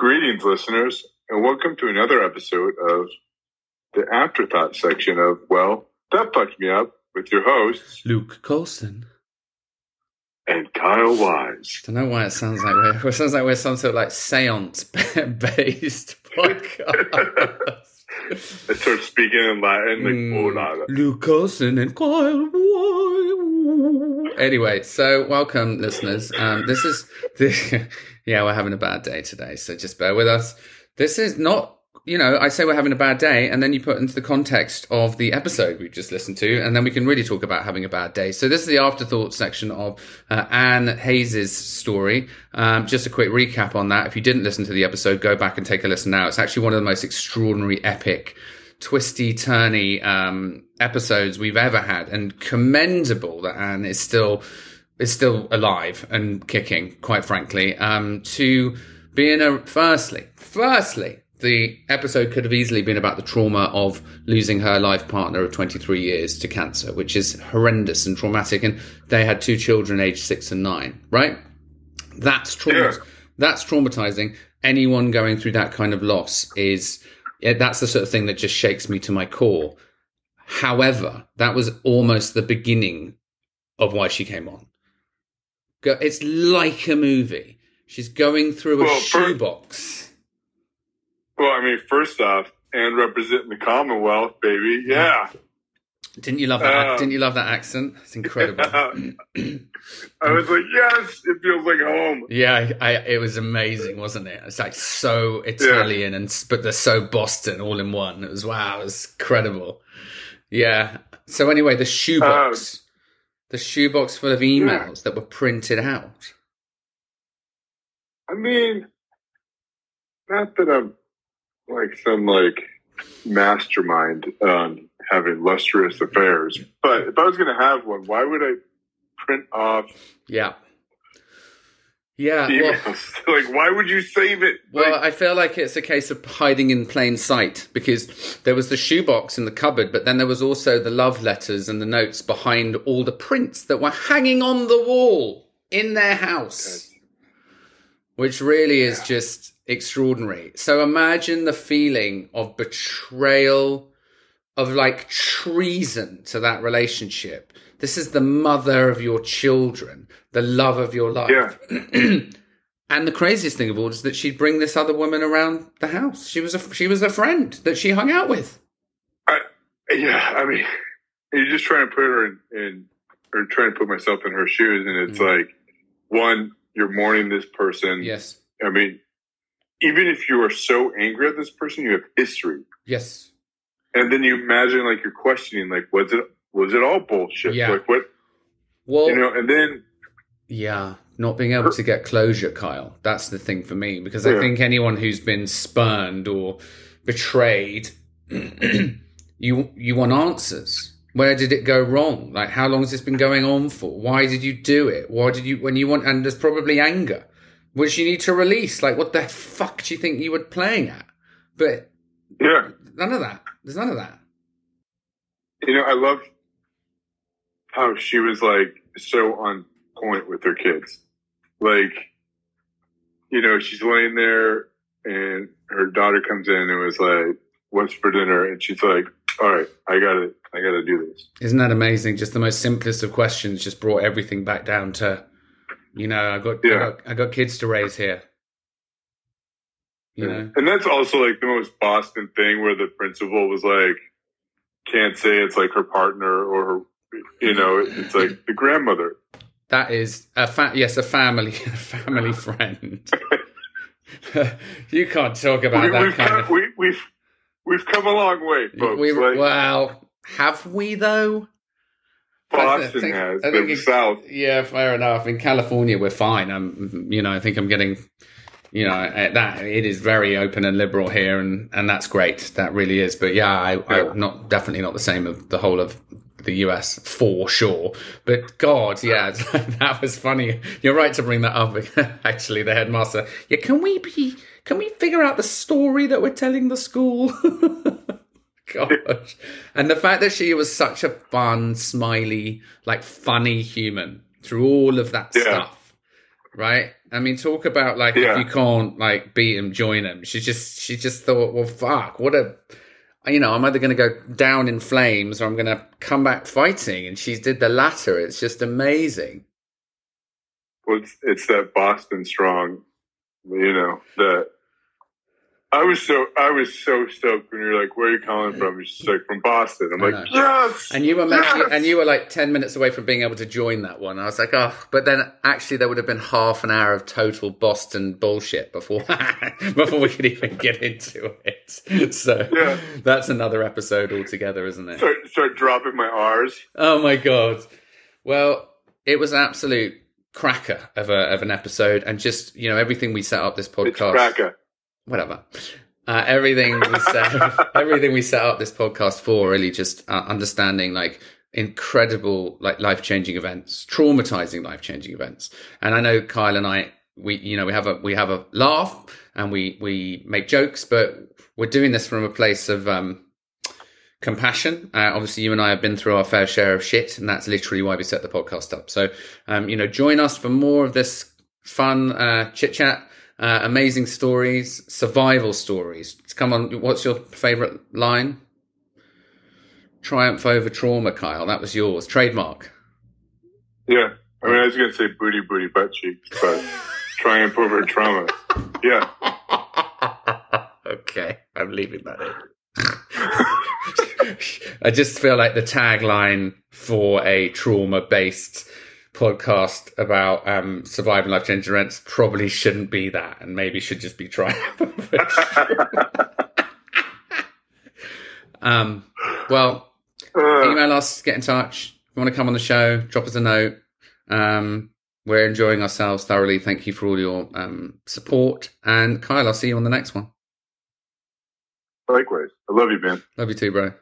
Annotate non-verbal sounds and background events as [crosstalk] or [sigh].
Greetings, listeners, and welcome to another episode of the afterthought section of Well, That Fucked Me Up with your hosts, Luke Colson. and Kyle Wise. Don't know why it sounds like we're [laughs] it sounds like we're some sort of like seance [laughs] based [laughs] podcast. I start speaking in Latin, like, Mm. oh. Luke Colson and Kyle Wise. Anyway, so welcome, listeners. Um, this is this, [laughs] yeah, we're having a bad day today, so just bear with us. This is not. You know, I say we're having a bad day, and then you put into the context of the episode we've just listened to, and then we can really talk about having a bad day. So this is the afterthought section of uh, Anne Hayes' story. Um, just a quick recap on that. If you didn't listen to the episode, go back and take a listen now. It's actually one of the most extraordinary, epic, twisty, turny um, episodes we've ever had, and commendable that Anne is still is still alive and kicking. Quite frankly, um, to be in a firstly, firstly, the episode could have easily been about the trauma of losing her life partner of 23 years to cancer, which is horrendous and traumatic. And they had two children aged six and nine, right? That's trauma. Yeah. That's traumatizing. Anyone going through that kind of loss is, yeah, that's the sort of thing that just shakes me to my core. However, that was almost the beginning of why she came on. Go- It's like a movie. She's going through a Well, shoebox. Well, I mean, first off, and representing the Commonwealth, baby. Yeah. Didn't you love that? Uh, didn't you love that accent? It's incredible. [laughs] I was like, yes, it feels like home. yeah, I, it was amazing, wasn't it? It's like so Italian and but they're so Boston all in one. It was wow, it was incredible. Yeah. So anyway, the shoebox, the shoebox full of emails that were printed out. I mean, not that I'm like some like mastermind on having lustrous affairs, but if I was going to have one, why would I print off Yeah. Yeah. Well, [laughs] like, why would you save it? Well, Like, I feel like it's a case of hiding in plain sight because there was the shoebox in the cupboard, but then there was also the love letters and the notes behind all the prints that were hanging on the wall in their house, which really is just extraordinary. So imagine the feeling of betrayal, of like treason to that relationship. This is the mother of your children, the love of your life. yeah, [clears throat] And the craziest thing of all is that she'd bring this other woman around the house. She was a she was a friend that she hung out with. I, yeah. I mean, you're just trying to put her in, in or trying to put myself in her shoes, and it's Mhm. like, one, you're mourning this person. Yes, I mean, even if you are so angry at this person, you have history. yes, and then you imagine like you're questioning like was it was it all bullshit Yeah. like what well, you know and then yeah, not being able to get closure, Kyle. That's the thing for me because I think anyone who's been spurned or betrayed, [clears throat] you you want answers. Where did it go wrong? Like, how long has this been going on for? Why did you do it? Why did you? When you want, and there's probably anger, which you need to release. Like, what the fuck do you think you were playing at? But yeah none of that. There's none of that. you know i love how she was like so on point with her kids like you know she's laying there and her daughter comes in and was like what's for dinner and she's like all right i gotta i gotta do this Isn't that amazing? Just the most simplest of questions just brought everything back down to, you know, I got, I Yeah. got, I got kids to raise here. You know, and that's also like the most boston thing where the principal was like can't say it's like her partner or her you know it's like the grandmother that is a fa- yes, a family, [laughs] a family friend. [laughs] you can't talk about we, that we've kind come, of. we, we've we've come a long way, folks. We, like, well, have we though? Boston think- has, I but think it- South. Yeah, fair enough. In California, we're fine. I'm, you know, I think I'm getting, you know, uh, that it is very open and liberal here, and and that's great. That really is. But yeah, I, Yeah. I not definitely not the same of the whole of the US for sure. But God, yeah, [laughs] that was funny. You're right to bring that up. [laughs] Actually, the headmaster. Yeah, can we be? Can we figure out the story that we're telling the school? [laughs] Gosh. And the fact that she was such a fun, smiley, like funny human through all of that Yeah. stuff. right? I mean, talk about like Yeah. if you can't like beat him, join him. She just she just thought, well, fuck, what a, you know, I'm either going to go down in flames or I'm going to come back fighting, and she did the latter. It's just amazing. Well, it's, it's that Boston strong, you know, that I was so, I was so stoked when you're like, where are you calling from? And she's like, from Boston. I'm I like, yes. And you were yes! and you were like ten minutes away from being able to join that one. I was like, oh, but then actually there would have been half an hour of total Boston bullshit before [laughs] before we could even get into it. So Yeah. that's another episode altogether, isn't it? start, start dropping my R's. Oh my god! Well, it was an absolute cracker of a of an episode, and just you know everything we set up this podcast cracker. Whatever. Uh, everything we set, [laughs] everything we set up this podcast for, really just uh, understanding like incredible, like life changing events, traumatizing life changing events. And I know Kyle and I, we you know we have a we have a laugh and we we make jokes, but we're doing this from a place of um, compassion. Uh, obviously, you and I have been through our fair share of shit, and that's literally why we set the podcast up. So, um, you know, join us for more of this fun uh, chit chat. Uh, amazing stories, survival stories. Come on, what's your favorite line? Triumph over trauma, Kyle. That was yours. Trademark. Yeah. I mean, I was going to say booty, booty, butt cheeks, but triumph over trauma. Yeah. [laughs] okay, I'm leaving that in. [laughs] I just feel like the tagline for a trauma based podcast about um, surviving life changing events probably shouldn't be that and maybe should just be trauma. [laughs] um, well, Uh, email us, get in touch. If you want to come on the show, drop us a note. Um, we're enjoying ourselves thoroughly. Thank you for all your um, support. And Kyle, I'll see you on the next one. likewise. I love you, man. Love you too, bro.